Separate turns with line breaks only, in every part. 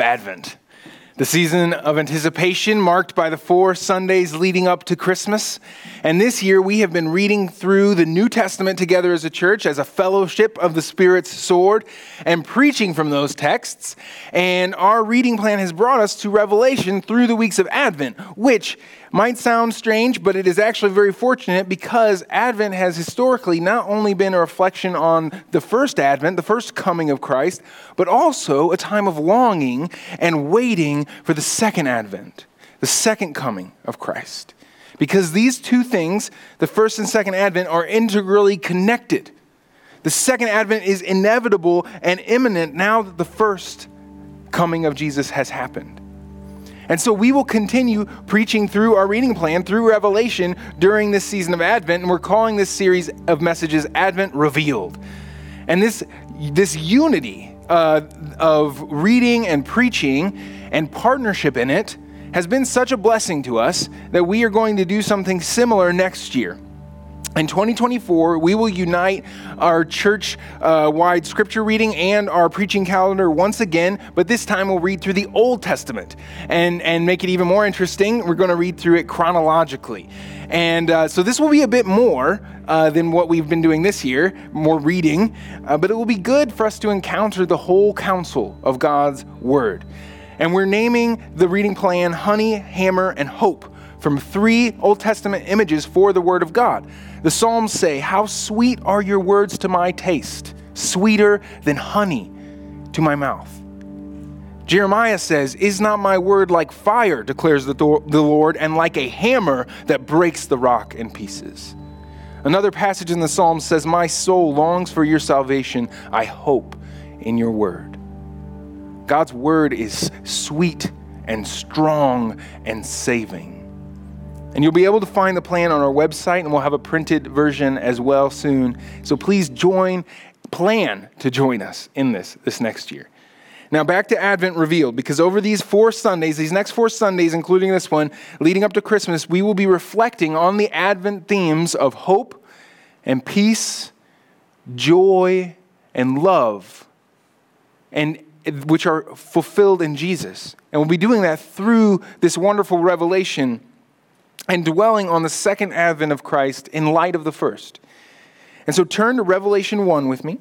Advent. The season of anticipation marked by the four Sundays leading up to Christmas. And this year we have been reading through the New Testament together as a church, as a fellowship of the Spirit's sword, and preaching from those texts. And our reading plan has brought us to Revelation through the weeks of Advent, which might sound strange, but it is actually very fortunate because Advent has historically not only been a reflection on the first Advent, the first coming of Christ, but also a time of longing and waiting for the second Advent, the second coming of Christ. Because these two things, the first and second Advent, are integrally connected. The second Advent is inevitable and imminent now that the first coming of Jesus has happened. And so we will continue preaching through our reading plan, through Revelation, during this season of Advent. And we're calling this series of messages Advent Revealed. And this, this unity uh, of reading and preaching and partnership in it has been such a blessing to us that we are going to do something similar next year. In 2024, we will unite our church uh, wide scripture reading and our preaching calendar once again, but this time we'll read through the Old Testament and, and make it even more interesting. We're going to read through it chronologically. And uh, so this will be a bit more uh, than what we've been doing this year, more reading, uh, but it will be good for us to encounter the whole counsel of God's Word. And we're naming the reading plan Honey, Hammer, and Hope from three Old Testament images for the Word of God. The Psalms say, How sweet are your words to my taste, sweeter than honey to my mouth. Jeremiah says, Is not my word like fire, declares the, the Lord, and like a hammer that breaks the rock in pieces? Another passage in the Psalms says, My soul longs for your salvation. I hope in your word. God's word is sweet and strong and saving. And you'll be able to find the plan on our website, and we'll have a printed version as well soon. So please join, plan to join us in this this next year. Now, back to Advent Revealed, because over these four Sundays, these next four Sundays, including this one, leading up to Christmas, we will be reflecting on the Advent themes of hope and peace, joy and love, and which are fulfilled in Jesus. And we'll be doing that through this wonderful revelation and dwelling on the second advent of Christ in light of the first. And so turn to Revelation 1 with me,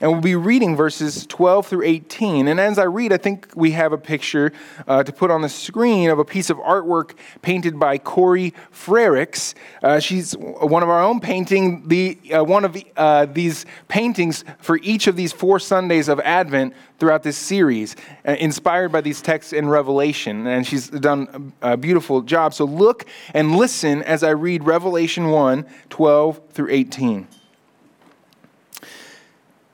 and we'll be reading verses 12 through 18. And as I read, I think we have a picture uh, to put on the screen of a piece of artwork painted by Corey Frericks. Uh, she's one of our own painting, the, uh, one of uh, these paintings for each of these four Sundays of Advent throughout this series, uh, inspired by these texts in Revelation. And she's done a beautiful job. So look and listen as I read Revelation 1 12 through 18.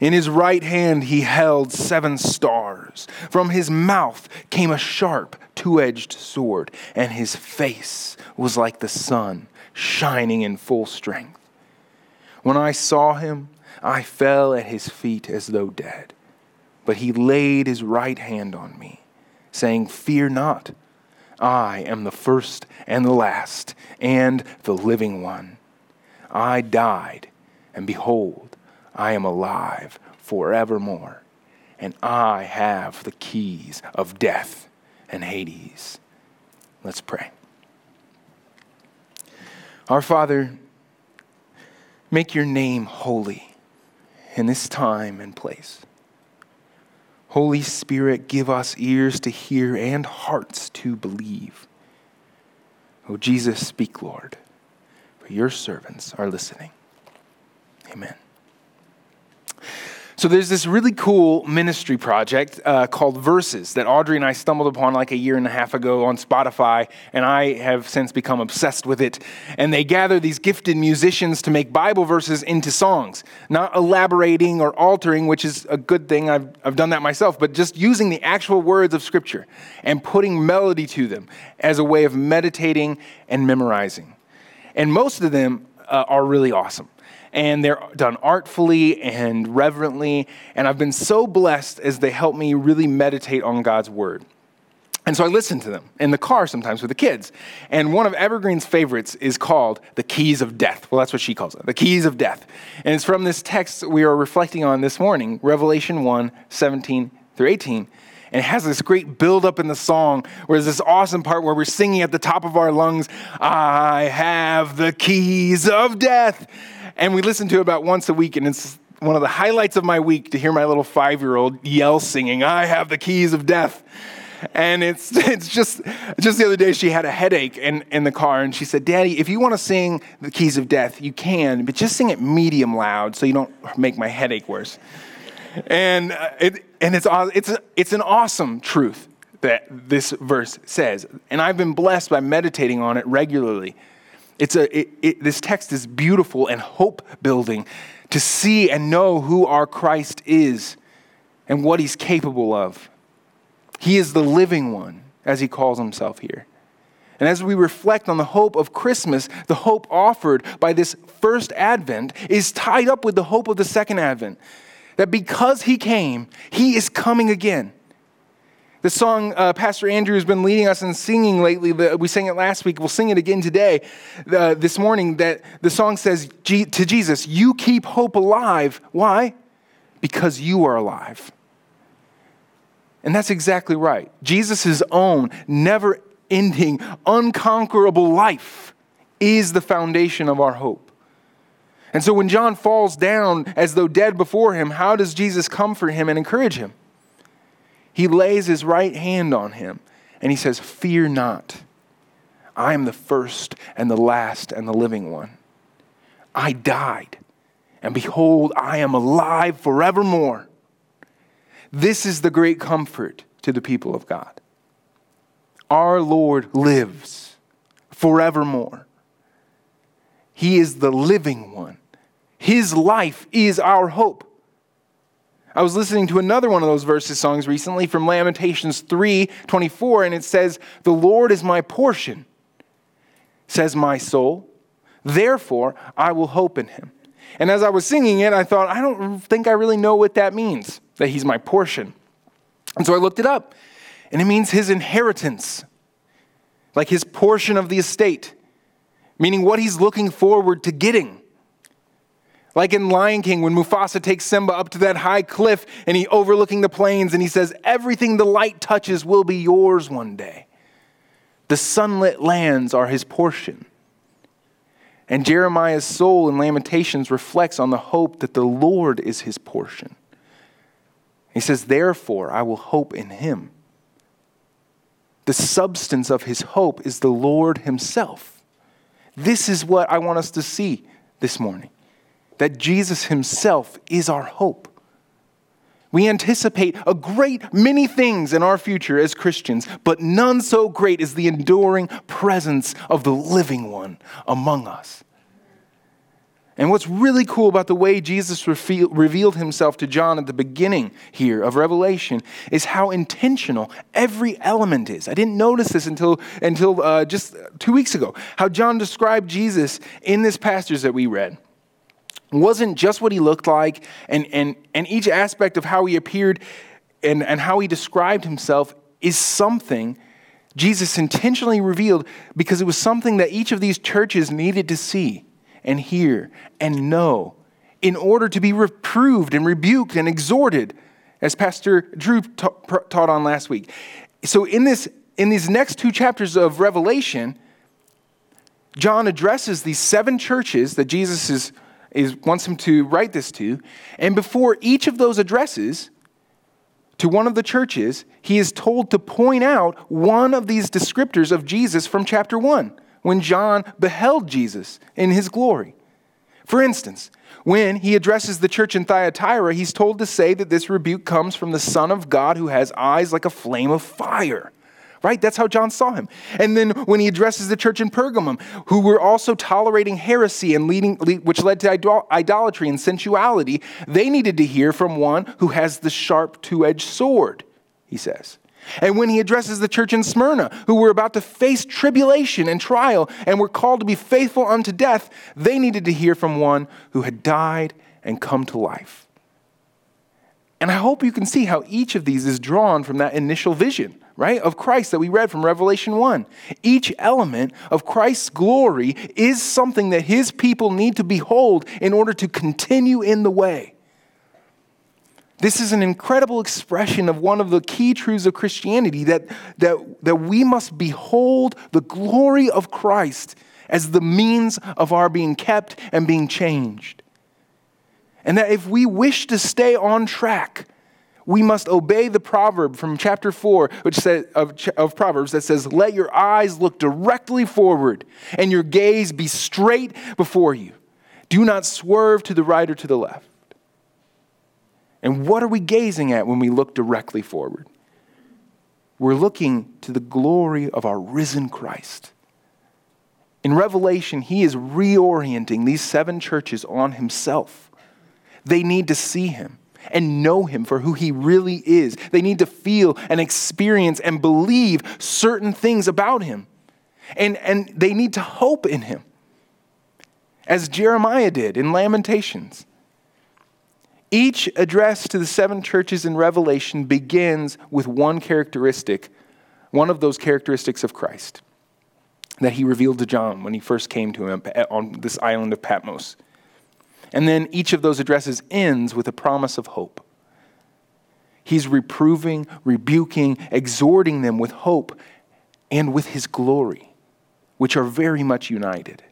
In his right hand he held seven stars. From his mouth came a sharp, two edged sword, and his face was like the sun, shining in full strength. When I saw him, I fell at his feet as though dead. But he laid his right hand on me, saying, Fear not. I am the first and the last, and the living one. I died, and behold, I am alive forevermore, and I have the keys of death and Hades. Let's pray. Our Father, make your name holy in this time and place. Holy Spirit, give us ears to hear and hearts to believe. Oh, Jesus, speak, Lord, for your servants are listening. Amen. So there's this really cool ministry project uh, called Verses that Audrey and I stumbled upon like a year and a half ago on Spotify, and I have since become obsessed with it. And they gather these gifted musicians to make Bible verses into songs, not elaborating or altering, which is a good thing. I've, I've done that myself, but just using the actual words of Scripture and putting melody to them as a way of meditating and memorizing. And most of them uh, are really awesome and they're done artfully and reverently. And I've been so blessed as they help me really meditate on God's word. And so I listen to them in the car sometimes with the kids. And one of Evergreen's favorites is called The Keys of Death. Well, that's what she calls it, The Keys of Death. And it's from this text we are reflecting on this morning, Revelation 1 17 through 18. And it has this great build up in the song where there's this awesome part where we're singing at the top of our lungs, I have the keys of death. And we listen to it about once a week, and it's one of the highlights of my week to hear my little five year old yell singing, I have the keys of death. And it's, it's just, just the other day, she had a headache in, in the car, and she said, Daddy, if you want to sing the keys of death, you can, but just sing it medium loud so you don't make my headache worse. And, uh, it, and it's, it's, it's an awesome truth that this verse says. And I've been blessed by meditating on it regularly. It's a, it, it, this text is beautiful and hope building to see and know who our Christ is and what he's capable of. He is the living one, as he calls himself here. And as we reflect on the hope of Christmas, the hope offered by this first advent is tied up with the hope of the second advent. That because he came, he is coming again. The song uh, Pastor Andrew has been leading us in singing lately, we sang it last week, we'll sing it again today, uh, this morning, that the song says to Jesus, You keep hope alive. Why? Because you are alive. And that's exactly right. Jesus' own, never ending, unconquerable life is the foundation of our hope. And so when John falls down as though dead before him, how does Jesus comfort him and encourage him? He lays his right hand on him and he says, Fear not. I am the first and the last and the living one. I died, and behold, I am alive forevermore. This is the great comfort to the people of God. Our Lord lives forevermore. He is the living one. His life is our hope. I was listening to another one of those verses songs recently from Lamentations 3 24, and it says, The Lord is my portion, says my soul. Therefore, I will hope in him. And as I was singing it, I thought, I don't think I really know what that means, that he's my portion. And so I looked it up, and it means his inheritance, like his portion of the estate, meaning what he's looking forward to getting. Like in Lion King, when Mufasa takes Simba up to that high cliff and he overlooking the plains and he says, Everything the light touches will be yours one day. The sunlit lands are his portion. And Jeremiah's soul in Lamentations reflects on the hope that the Lord is his portion. He says, Therefore, I will hope in him. The substance of his hope is the Lord himself. This is what I want us to see this morning that Jesus himself is our hope. We anticipate a great many things in our future as Christians, but none so great as the enduring presence of the living one among us. And what's really cool about the way Jesus revealed himself to John at the beginning here of Revelation is how intentional every element is. I didn't notice this until, until uh, just two weeks ago, how John described Jesus in this passage that we read wasn't just what he looked like, and, and, and each aspect of how he appeared and, and how he described himself is something Jesus intentionally revealed because it was something that each of these churches needed to see and hear and know in order to be reproved and rebuked and exhorted, as Pastor Drew ta- taught on last week. So, in, this, in these next two chapters of Revelation, John addresses these seven churches that Jesus is is, wants him to write this to. And before each of those addresses to one of the churches, he is told to point out one of these descriptors of Jesus from chapter 1 when John beheld Jesus in his glory. For instance, when he addresses the church in Thyatira, he's told to say that this rebuke comes from the Son of God who has eyes like a flame of fire. Right? That's how John saw him. And then when he addresses the church in Pergamum, who were also tolerating heresy and leading, which led to idolatry and sensuality, they needed to hear from one who has the sharp two edged sword, he says. And when he addresses the church in Smyrna, who were about to face tribulation and trial and were called to be faithful unto death, they needed to hear from one who had died and come to life. And I hope you can see how each of these is drawn from that initial vision, right, of Christ that we read from Revelation 1. Each element of Christ's glory is something that his people need to behold in order to continue in the way. This is an incredible expression of one of the key truths of Christianity that, that, that we must behold the glory of Christ as the means of our being kept and being changed. And that if we wish to stay on track, we must obey the proverb from chapter 4 which says, of, of proverbs that says let your eyes look directly forward and your gaze be straight before you do not swerve to the right or to the left and what are we gazing at when we look directly forward? We're looking to the glory of our risen Christ. In Revelation, he is reorienting these seven churches on himself. They need to see him and know him for who he really is. They need to feel and experience and believe certain things about him. And, and they need to hope in him, as Jeremiah did in Lamentations. Each address to the seven churches in Revelation begins with one characteristic, one of those characteristics of Christ that he revealed to John when he first came to him on this island of Patmos. And then each of those addresses ends with a promise of hope. He's reproving, rebuking, exhorting them with hope and with his glory, which are very much united.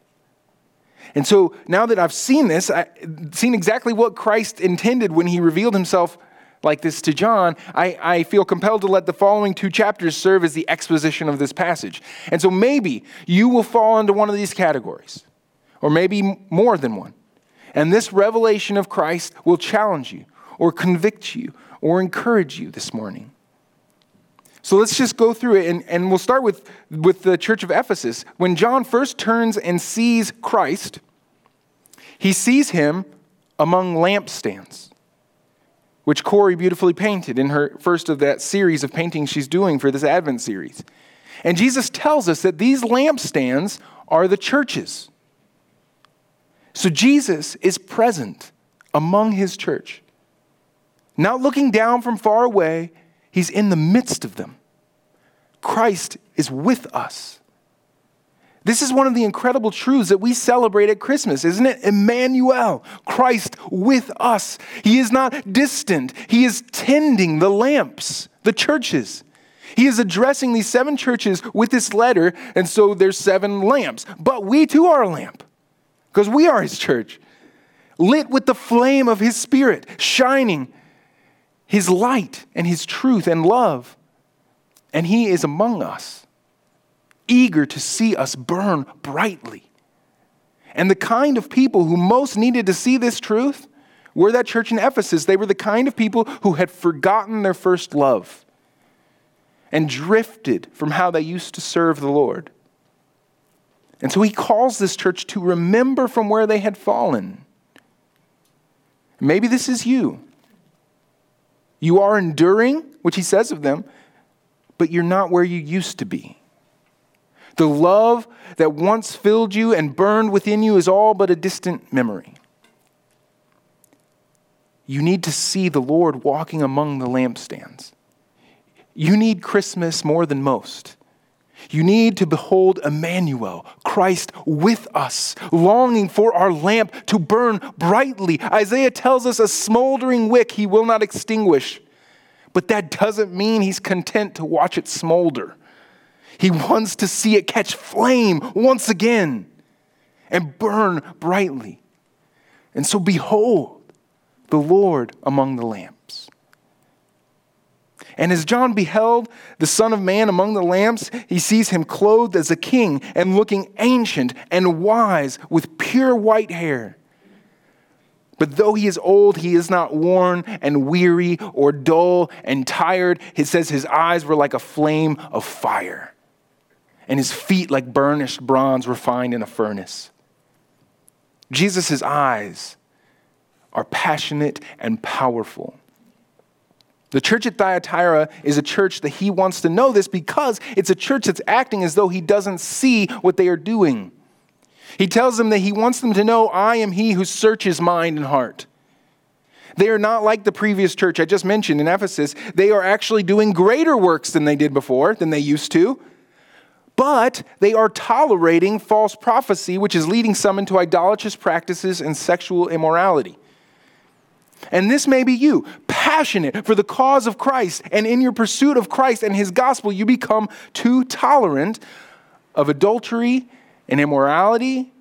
And so now that I've seen this, I've seen exactly what Christ intended when he revealed himself like this to John, I, I feel compelled to let the following two chapters serve as the exposition of this passage. And so maybe you will fall into one of these categories, or maybe more than one. And this revelation of Christ will challenge you, or convict you, or encourage you this morning. So let's just go through it, and, and we'll start with, with the church of Ephesus. When John first turns and sees Christ, he sees him among lampstands, which Corey beautifully painted in her first of that series of paintings she's doing for this Advent series. And Jesus tells us that these lampstands are the churches. So Jesus is present among his church, not looking down from far away He's in the midst of them. Christ is with us. This is one of the incredible truths that we celebrate at Christmas, isn't it? Emmanuel, Christ with us. He is not distant, He is tending the lamps, the churches. He is addressing these seven churches with this letter, and so there's seven lamps. But we too are a lamp, because we are His church, lit with the flame of His Spirit, shining his light and his truth and love. And he is among us, eager to see us burn brightly. And the kind of people who most needed to see this truth were that church in Ephesus. They were the kind of people who had forgotten their first love and drifted from how they used to serve the Lord. And so he calls this church to remember from where they had fallen. Maybe this is you. You are enduring, which he says of them, but you're not where you used to be. The love that once filled you and burned within you is all but a distant memory. You need to see the Lord walking among the lampstands. You need Christmas more than most. You need to behold Emmanuel, Christ with us, longing for our lamp to burn brightly. Isaiah tells us a smoldering wick he will not extinguish. But that doesn't mean he's content to watch it smolder. He wants to see it catch flame once again and burn brightly. And so, behold the Lord among the lamps. And as John beheld the Son of Man among the lamps, he sees him clothed as a king and looking ancient and wise with pure white hair. But though he is old, he is not worn and weary or dull and tired. It says his eyes were like a flame of fire, and his feet like burnished bronze refined in a furnace. Jesus' eyes are passionate and powerful. The church at Thyatira is a church that he wants to know this because it's a church that's acting as though he doesn't see what they are doing. He tells them that he wants them to know, I am he who searches mind and heart. They are not like the previous church I just mentioned in Ephesus. They are actually doing greater works than they did before, than they used to. But they are tolerating false prophecy, which is leading some into idolatrous practices and sexual immorality. And this may be you, passionate for the cause of Christ, and in your pursuit of Christ and his gospel, you become too tolerant of adultery and immorality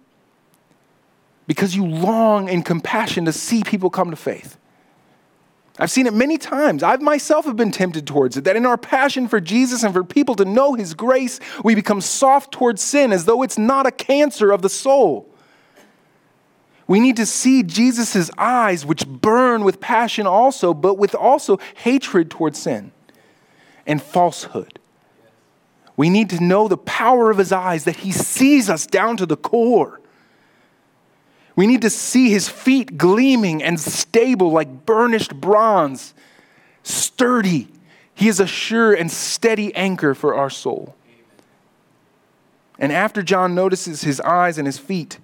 because you long in compassion to see people come to faith. I've seen it many times. I myself have been tempted towards it. That in our passion for Jesus and for people to know His grace, we become soft towards sin as though it's not a cancer of the soul. We need to see Jesus' eyes, which burn with passion also, but with also hatred towards sin and falsehood. We need to know the power of his eyes, that he sees us down to the core. We need to see his feet gleaming and stable like burnished bronze, sturdy. He is a sure and steady anchor for our soul. And after John notices his eyes and his feet,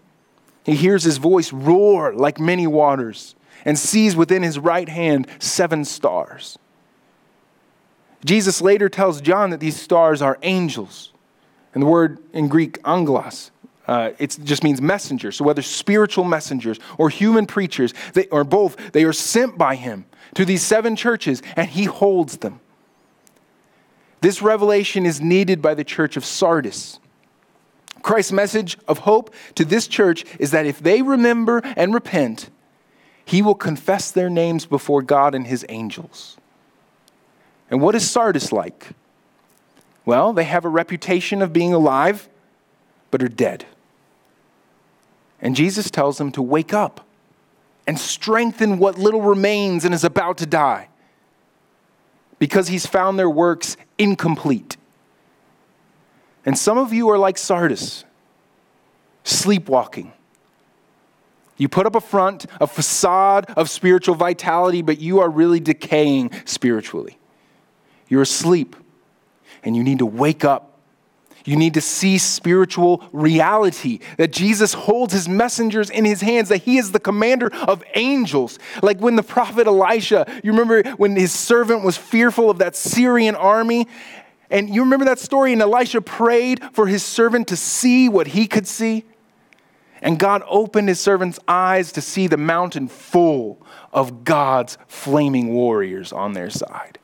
he hears his voice roar like many waters and sees within his right hand seven stars. Jesus later tells John that these stars are angels. And the word in Greek, angelos, uh, it just means messenger. So whether spiritual messengers or human preachers, they, or both, they are sent by him to these seven churches, and he holds them. This revelation is needed by the church of Sardis. Christ's message of hope to this church is that if they remember and repent, he will confess their names before God and his angels. And what is Sardis like? Well, they have a reputation of being alive, but are dead. And Jesus tells them to wake up and strengthen what little remains and is about to die because he's found their works incomplete. And some of you are like Sardis, sleepwalking. You put up a front, a facade of spiritual vitality, but you are really decaying spiritually. You're asleep and you need to wake up. You need to see spiritual reality that Jesus holds his messengers in his hands, that he is the commander of angels. Like when the prophet Elisha, you remember when his servant was fearful of that Syrian army? And you remember that story? And Elisha prayed for his servant to see what he could see. And God opened his servant's eyes to see the mountain full of God's flaming warriors on their side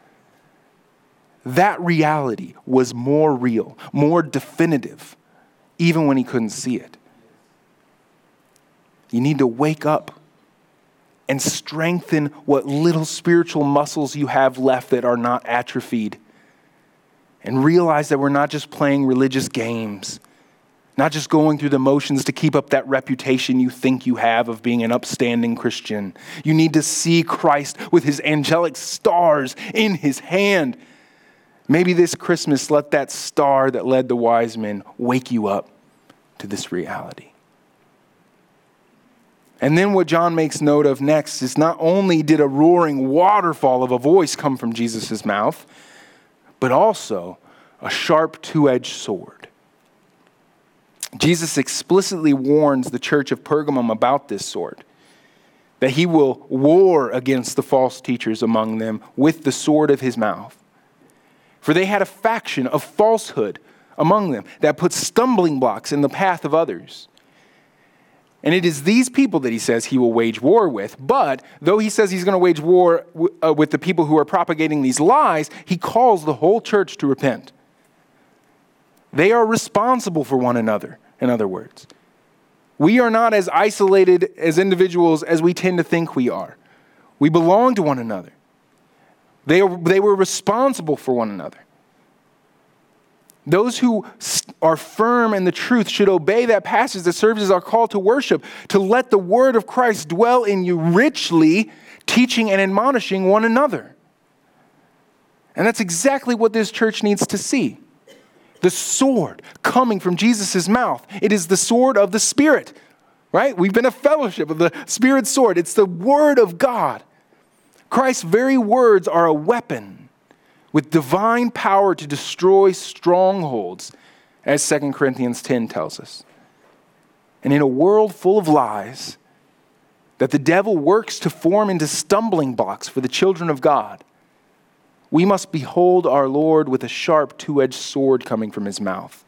that reality was more real, more definitive, even when he couldn't see it. You need to wake up and strengthen what little spiritual muscles you have left that are not atrophied. And realize that we're not just playing religious games, not just going through the motions to keep up that reputation you think you have of being an upstanding Christian. You need to see Christ with his angelic stars in his hand Maybe this Christmas, let that star that led the wise men wake you up to this reality. And then what John makes note of next is not only did a roaring waterfall of a voice come from Jesus' mouth, but also a sharp two edged sword. Jesus explicitly warns the church of Pergamum about this sword, that he will war against the false teachers among them with the sword of his mouth. For they had a faction of falsehood among them that put stumbling blocks in the path of others. And it is these people that he says he will wage war with. But though he says he's going to wage war uh, with the people who are propagating these lies, he calls the whole church to repent. They are responsible for one another, in other words. We are not as isolated as individuals as we tend to think we are. We belong to one another. They, they were responsible for one another. Those who are firm in the truth should obey that passage that serves as our call to worship, to let the word of Christ dwell in you richly, teaching and admonishing one another. And that's exactly what this church needs to see. The sword coming from Jesus' mouth. It is the sword of the Spirit, right? We've been a fellowship of the Spirit's sword. It's the word of God. Christ's very words are a weapon with divine power to destroy strongholds, as 2 Corinthians 10 tells us. And in a world full of lies that the devil works to form into stumbling blocks for the children of God, we must behold our Lord with a sharp two edged sword coming from his mouth.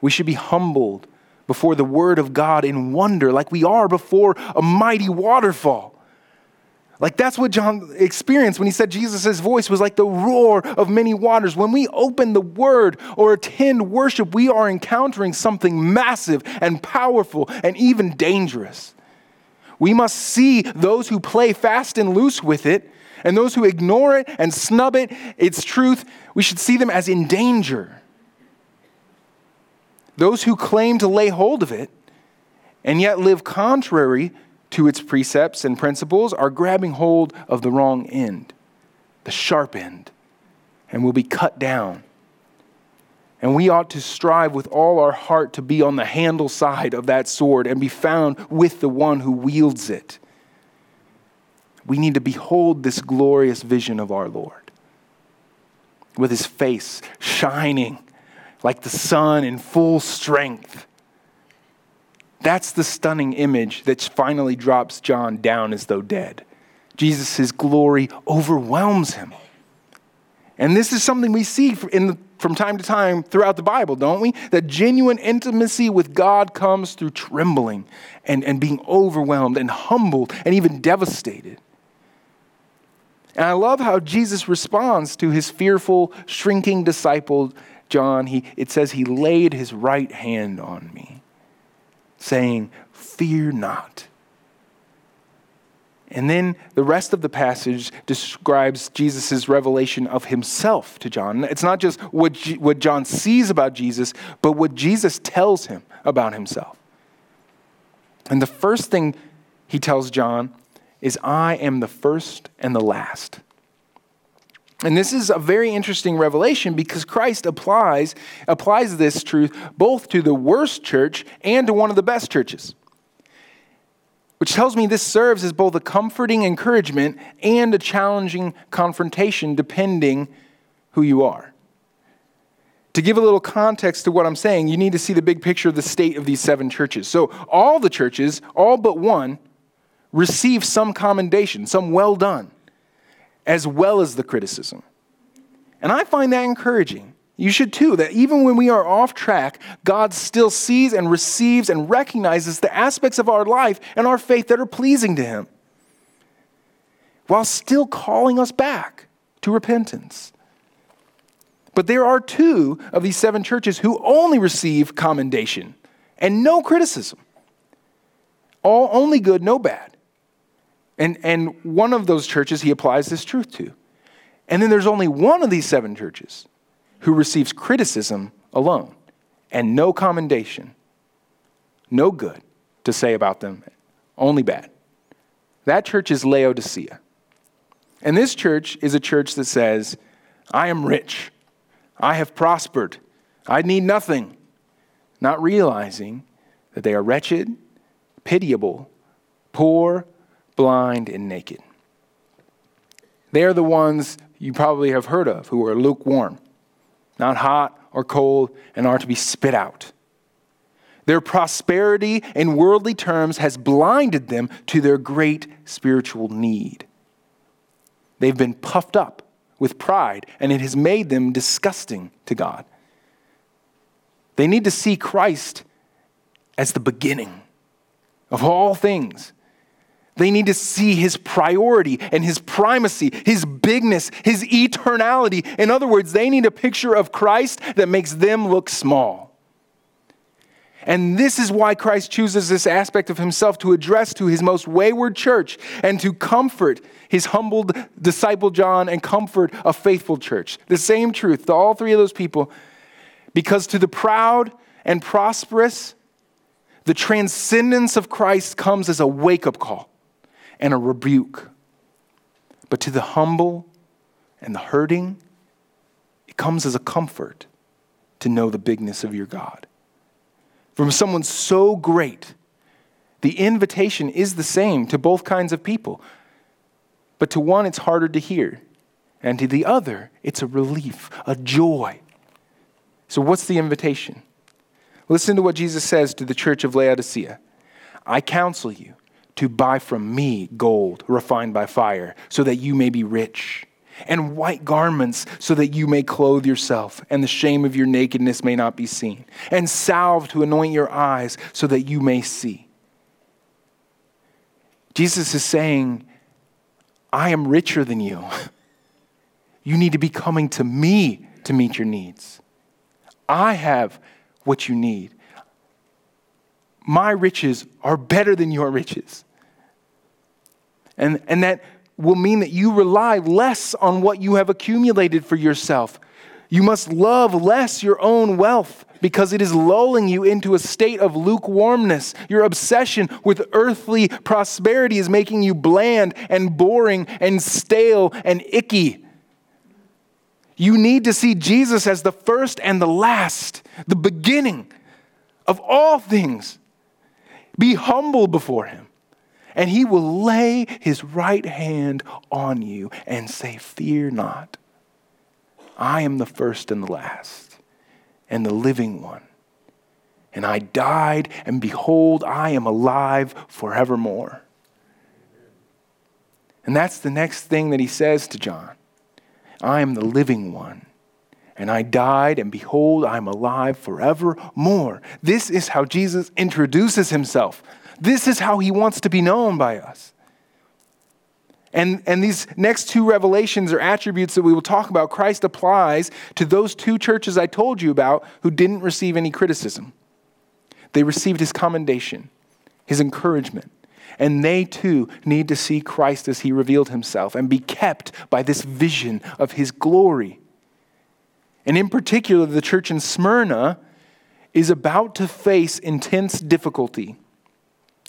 We should be humbled before the word of God in wonder, like we are before a mighty waterfall. Like that's what John experienced when he said Jesus' voice was like the roar of many waters. When we open the word or attend worship, we are encountering something massive and powerful and even dangerous. We must see those who play fast and loose with it and those who ignore it and snub it, its truth, we should see them as in danger. Those who claim to lay hold of it and yet live contrary to its precepts and principles are grabbing hold of the wrong end, the sharp end, and will be cut down. And we ought to strive with all our heart to be on the handle side of that sword and be found with the one who wields it. We need to behold this glorious vision of our Lord with his face shining like the sun in full strength that's the stunning image that finally drops John down as though dead. Jesus' glory overwhelms him. And this is something we see the, from time to time throughout the Bible, don't we? That genuine intimacy with God comes through trembling and, and being overwhelmed and humbled and even devastated. And I love how Jesus responds to his fearful, shrinking disciple, John. He, it says, He laid his right hand on me saying, Fear not. And then the rest of the passage describes Jesus' revelation of himself to John. It's not just what, G- what John sees about Jesus, but what Jesus tells him about himself. And the first thing he tells John is, I am the first and the last. And this is a very interesting revelation because Christ applies, applies this truth both to the worst church and to one of the best churches. Which tells me this serves as both a comforting encouragement and a challenging confrontation, depending who you are. To give a little context to what I'm saying, you need to see the big picture of the state of these seven churches. So, all the churches, all but one, receive some commendation, some well done as well as the criticism. And I find that encouraging. You should too, that even when we are off track, God still sees and receives and recognizes the aspects of our life and our faith that are pleasing to Him, while still calling us back to repentance. But there are two of these seven churches who only receive commendation and no criticism. All only good, no bad. And, and one of those churches he applies this truth to. And then there's only one of these seven churches who receives criticism alone and no commendation, no good to say about them, only bad. That church is Laodicea. And this church is a church that says, I am rich, I have prospered, I need nothing, not realizing that they are wretched, pitiable, poor, blind, and naked. They are the ones you probably have heard of who are lukewarm, not hot or cold, and are to be spit out. Their prosperity in worldly terms has blinded them to their great spiritual need. They've been puffed up with pride, and it has made them disgusting to God. They need to see Christ as the beginning of all things they need to see his priority and his primacy, his bigness, his eternality. In other words, they need a picture of Christ that makes them look small. And this is why Christ chooses this aspect of himself to address to his most wayward church and to comfort his humbled disciple John and comfort a faithful church. The same truth to all three of those people. Because to the proud and prosperous, the transcendence of Christ comes as a wake up call and a rebuke. But to the humble and the hurting, it comes as a comfort to know the bigness of your God. From someone so great, the invitation is the same to both kinds of people. But to one, it's harder to hear. And to the other, it's a relief, a joy. So, what's the invitation? Listen to what Jesus says to the church of Laodicea I counsel you to buy from me gold refined by fire, so that you may be rich, and white garments, so that you may clothe yourself, and the shame of your nakedness may not be seen, and salve to anoint your eyes, so that you may see. Jesus is saying, I am richer than you. You need to be coming to me to meet your needs. I have what you need. My riches are better than your riches. And, and that will mean that you rely less on what you have accumulated for yourself. You must love less your own wealth because it is lulling you into a state of lukewarmness. Your obsession with earthly prosperity is making you bland and boring and stale and icky. You need to see Jesus as the first and the last, the beginning of all things. Be humble before him, and he will lay his right hand on you and say, Fear not. I am the first and the last, and the living one. And I died, and behold, I am alive forevermore. And that's the next thing that he says to John. I am the living one. And I died, and behold, I'm alive forevermore. This is how Jesus introduces himself. This is how he wants to be known by us. And, and these next two revelations or attributes that we will talk about, Christ applies to those two churches I told you about who didn't receive any criticism. They received his commendation, his encouragement. And they too need to see Christ as he revealed himself and be kept by this vision of his glory. And in particular, the church in Smyrna is about to face intense difficulty.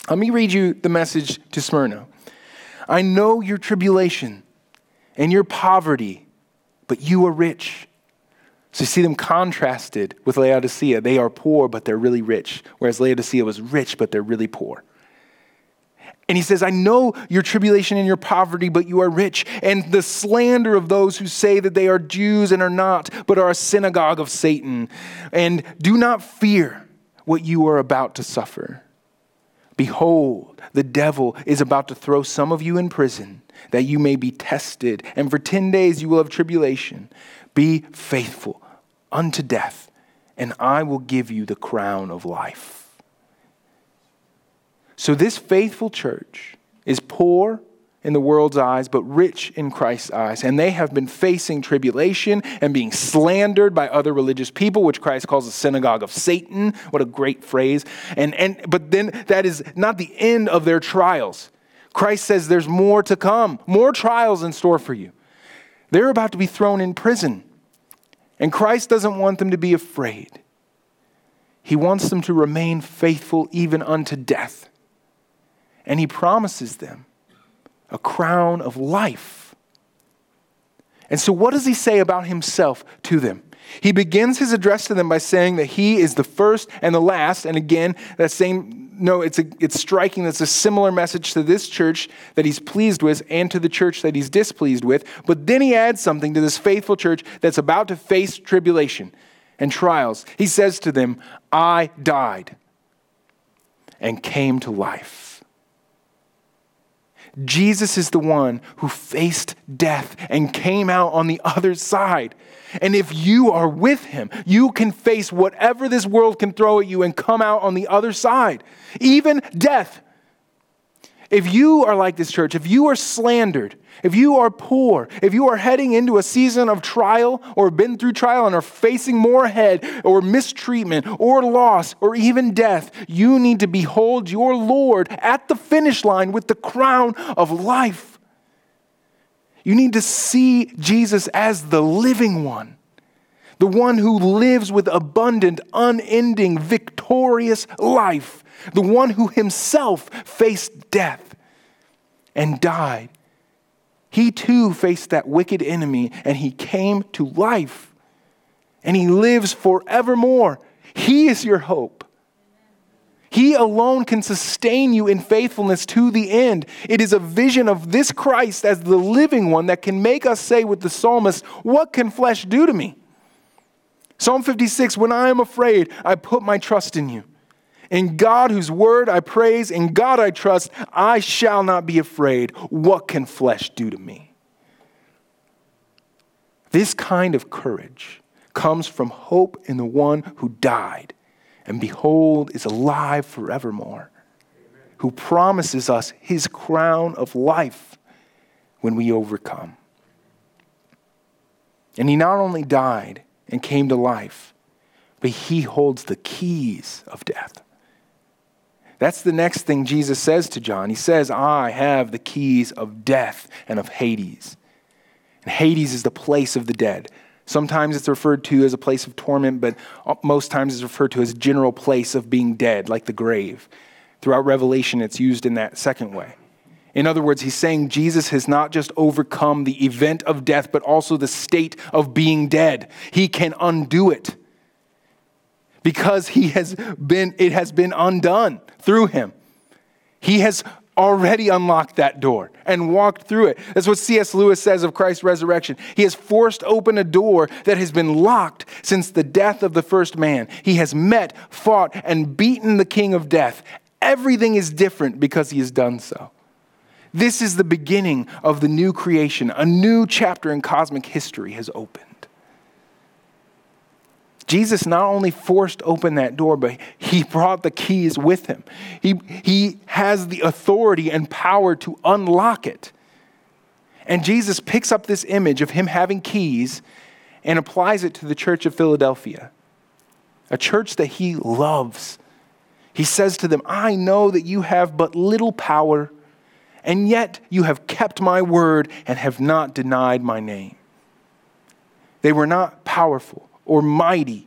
Let me read you the message to Smyrna. I know your tribulation and your poverty, but you are rich. So you see them contrasted with Laodicea. They are poor, but they're really rich, whereas Laodicea was rich, but they're really poor. And he says, I know your tribulation and your poverty, but you are rich, and the slander of those who say that they are Jews and are not, but are a synagogue of Satan. And do not fear what you are about to suffer. Behold, the devil is about to throw some of you in prison, that you may be tested, and for 10 days you will have tribulation. Be faithful unto death, and I will give you the crown of life. So, this faithful church is poor in the world's eyes, but rich in Christ's eyes. And they have been facing tribulation and being slandered by other religious people, which Christ calls a synagogue of Satan. What a great phrase. And, and, but then that is not the end of their trials. Christ says there's more to come, more trials in store for you. They're about to be thrown in prison. And Christ doesn't want them to be afraid. He wants them to remain faithful even unto death and he promises them a crown of life. And so, what does he say about himself to them? He begins his address to them by saying that he is the first and the last. And again, that same, no, it's, a, it's striking. That's a similar message to this church that he's pleased with and to the church that he's displeased with. But then he adds something to this faithful church that's about to face tribulation and trials. He says to them, I died and came to life. Jesus is the one who faced death and came out on the other side. And if you are with him, you can face whatever this world can throw at you and come out on the other side, even death. If you are like this church, if you are slandered, If you are poor, if you are heading into a season of trial or been through trial and are facing more ahead or mistreatment or loss or even death, you need to behold your Lord at the finish line with the crown of life. You need to see Jesus as the living one, the one who lives with abundant, unending, victorious life, the one who himself faced death and died he too faced that wicked enemy and he came to life and he lives forevermore. He is your hope. He alone can sustain you in faithfulness to the end. It is a vision of this Christ as the living one that can make us say with the psalmist, What can flesh do to me? Psalm 56 When I am afraid, I put my trust in you. In God, whose word I praise, in God I trust, I shall not be afraid. What can flesh do to me? This kind of courage comes from hope in the one who died and behold is alive forevermore, who promises us his crown of life when we overcome. And he not only died and came to life, but he holds the keys of death. That's the next thing Jesus says to John. He says, I have the keys of death and of Hades. And Hades is the place of the dead. Sometimes it's referred to as a place of torment, but most times it's referred to as a general place of being dead, like the grave. Throughout Revelation, it's used in that second way. In other words, he's saying Jesus has not just overcome the event of death, but also the state of being dead. He can undo it because he has been, it has been undone through him. He has already unlocked that door and walked through it. That's what C.S. Lewis says of Christ's resurrection. He has forced open a door that has been locked since the death of the first man. He has met, fought, and beaten the king of death. Everything is different because he has done so. This is the beginning of the new creation. A new chapter in cosmic history has opened. Jesus not only forced open that door, but he brought the keys with him. He, he has the authority and power to unlock it. And Jesus picks up this image of him having keys and applies it to the church of Philadelphia, a church that he loves. He says to them, I know that you have but little power, and yet you have kept my word and have not denied my name. They were not powerful or mighty,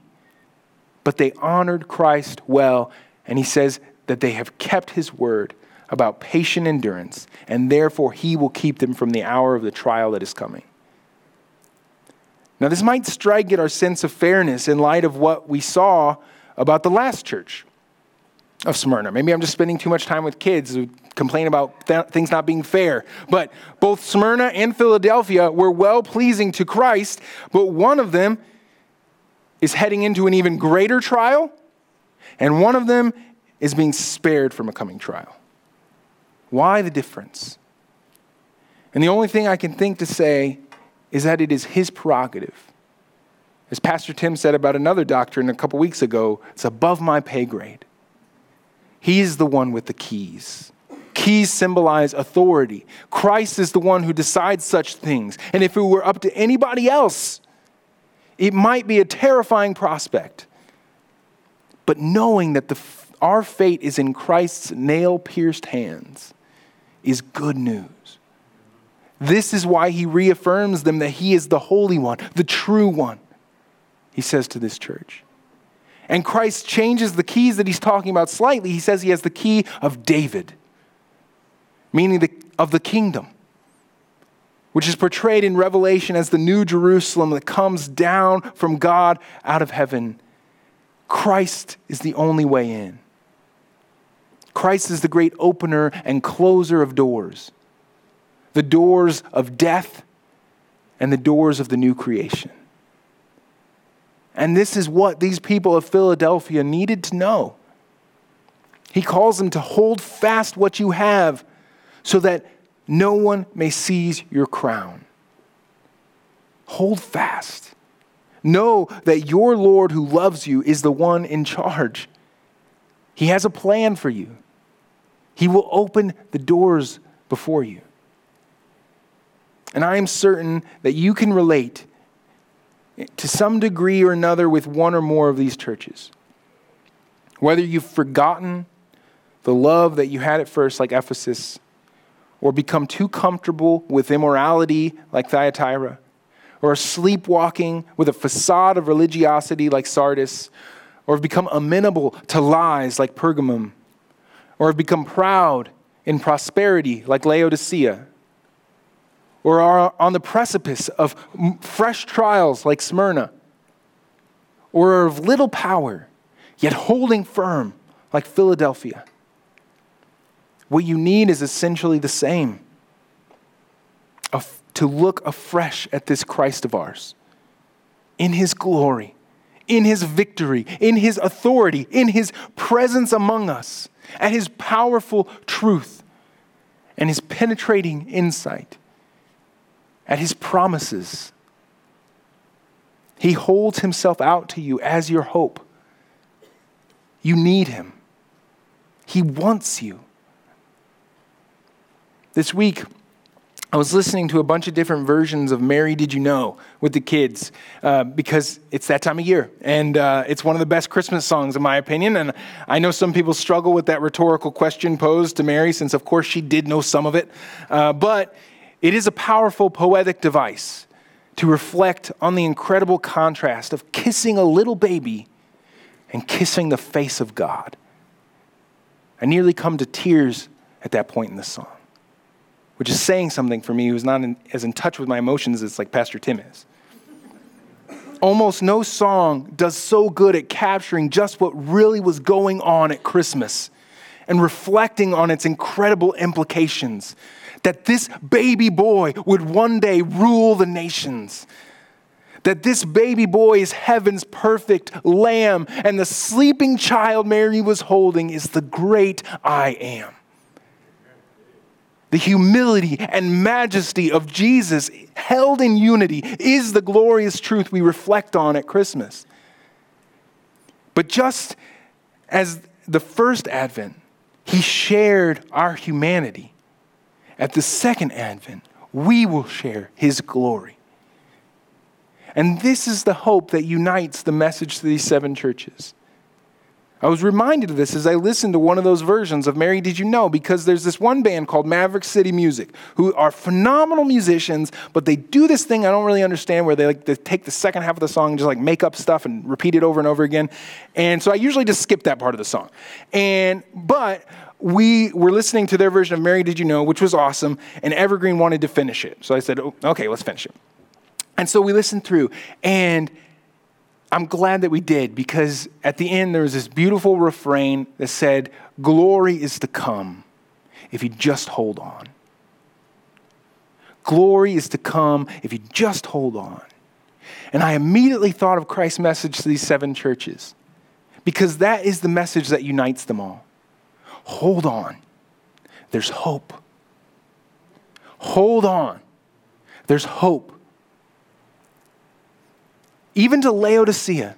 but they honored Christ well. And he says that they have kept his word about patient endurance, and therefore he will keep them from the hour of the trial that is coming. Now, this might strike at our sense of fairness in light of what we saw about the last church of Smyrna. Maybe I'm just spending too much time with kids who complain about th- things not being fair. But both Smyrna and Philadelphia were well pleasing to Christ, but one of them is heading into an even greater trial, and one of them is being spared from a coming trial. Why the difference? And the only thing I can think to say is that it is his prerogative. As Pastor Tim said about another doctrine a couple weeks ago, it's above my pay grade. He's the one with the keys. Keys symbolize authority. Christ is the one who decides such things. And if it were up to anybody else, it might be a terrifying prospect. But knowing that the, our fate is in Christ's nail pierced hands is good news. This is why he reaffirms them that he is the Holy One, the true one, he says to this church. And Christ changes the keys that he's talking about slightly. He says he has the key of David, meaning the, of the kingdom which is portrayed in Revelation as the new Jerusalem that comes down from God out of heaven. Christ is the only way in. Christ is the great opener and closer of doors the doors of death and the doors of the new creation. And this is what these people of Philadelphia needed to know. He calls them to hold fast what you have so that no one may seize your crown. Hold fast. Know that your Lord who loves you is the one in charge. He has a plan for you. He will open the doors before you. And I am certain that you can relate to some degree or another with one or more of these churches. Whether you've forgotten the love that you had at first, like Ephesus, or become too comfortable with immorality, like Thyatira, or sleepwalking with a facade of religiosity, like Sardis, or have become amenable to lies, like Pergamum, or have become proud in prosperity, like Laodicea, or are on the precipice of fresh trials, like Smyrna, or are of little power, yet holding firm, like Philadelphia. What you need is essentially the same to look afresh at this Christ of ours in his glory, in his victory, in his authority, in his presence among us, at his powerful truth and his penetrating insight, at his promises. He holds himself out to you as your hope. You need him. He wants you. This week, I was listening to a bunch of different versions of Mary Did You Know with the kids uh, because it's that time of year. And uh, it's one of the best Christmas songs, in my opinion. And I know some people struggle with that rhetorical question posed to Mary, since, of course, she did know some of it. Uh, but it is a powerful poetic device to reflect on the incredible contrast of kissing a little baby and kissing the face of God. I nearly come to tears at that point in the song which is saying something for me who's not in, as in touch with my emotions as like Pastor Tim is. Almost no song does so good at capturing just what really was going on at Christmas and reflecting on its incredible implications that this baby boy would one day rule the nations. That this baby boy is heaven's perfect lamb, and the sleeping child Mary was holding is the great I am the humility and majesty of Jesus held in unity is the glorious truth we reflect on at Christmas. But just as the first advent, he shared our humanity. At the second advent, we will share his glory. And this is the hope that unites the message to these seven churches. I was reminded of this as I listened to one of those versions of Mary Did You Know because there's this one band called Maverick City Music who are phenomenal musicians, but they do this thing I don't really understand where they like they take the second half of the song and just like make up stuff and repeat it over and over again. And so I usually just skip that part of the song. And but we were listening to their version of Mary Did You Know, which was awesome, and Evergreen wanted to finish it. So I said, oh, okay, let's finish it. And so we listened through and I'm glad that we did because at the end there was this beautiful refrain that said, Glory is to come if you just hold on. Glory is to come if you just hold on. And I immediately thought of Christ's message to these seven churches because that is the message that unites them all. Hold on, there's hope. Hold on, there's hope even to Laodicea,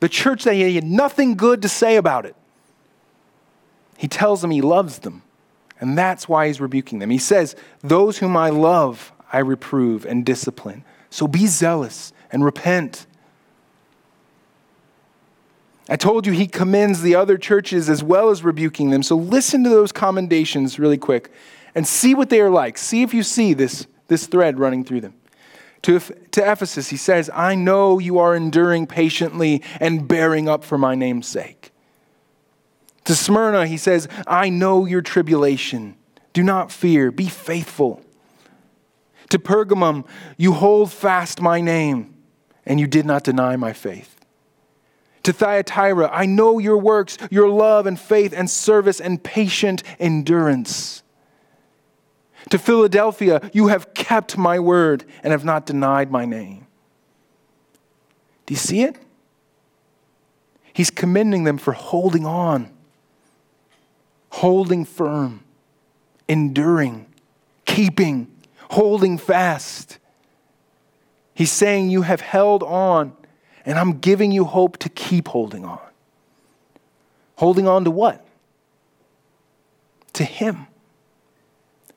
the church that he had nothing good to say about it. He tells them he loves them, and that's why he's rebuking them. He says, Those whom I love, I reprove and discipline. So be zealous and repent. I told you he commends the other churches as well as rebuking them. So listen to those commendations really quick and see what they are like. See if you see this, this thread running through them. To, to Ephesus, he says, I know you are enduring patiently and bearing up for my name's sake. To Smyrna, he says, I know your tribulation. Do not fear, be faithful. To Pergamum, you hold fast my name, and you did not deny my faith. To Thyatira, I know your works, your love and faith and service and patient endurance to Philadelphia, you have kept my word and have not denied my name. Do you see it? He's commending them for holding on, holding firm, enduring, keeping, holding fast. He's saying, You have held on, and I'm giving you hope to keep holding on. Holding on to what? To Him.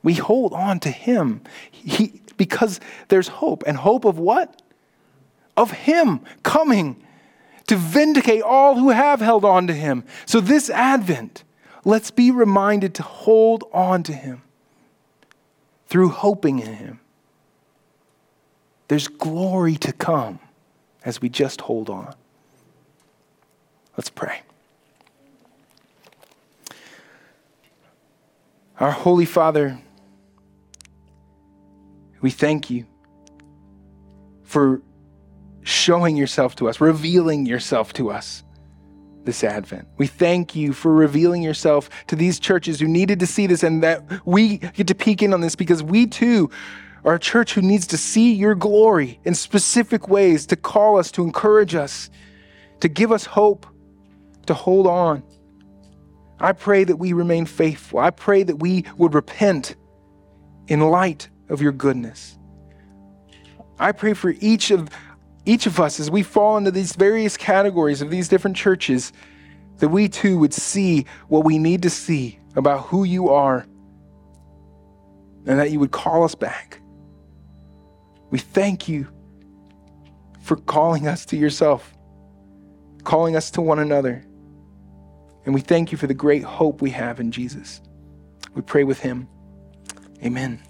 We hold on to Him. He, because there's hope. And hope of what? Of Him coming to vindicate all who have held on to Him. So, this Advent, let's be reminded to hold on to Him through hoping in Him. There's glory to come as we just hold on. Let's pray. Our Holy Father, we thank you for showing yourself to us, revealing yourself to us this Advent. We thank you for revealing yourself to these churches who needed to see this and that we get to peek in on this because we too are a church who needs to see your glory in specific ways to call us, to encourage us, to give us hope, to hold on. I pray that we remain faithful. I pray that we would repent in light of your goodness. I pray for each of each of us as we fall into these various categories of these different churches that we too would see what we need to see about who you are and that you would call us back. We thank you for calling us to yourself, calling us to one another. And we thank you for the great hope we have in Jesus. We pray with him. Amen.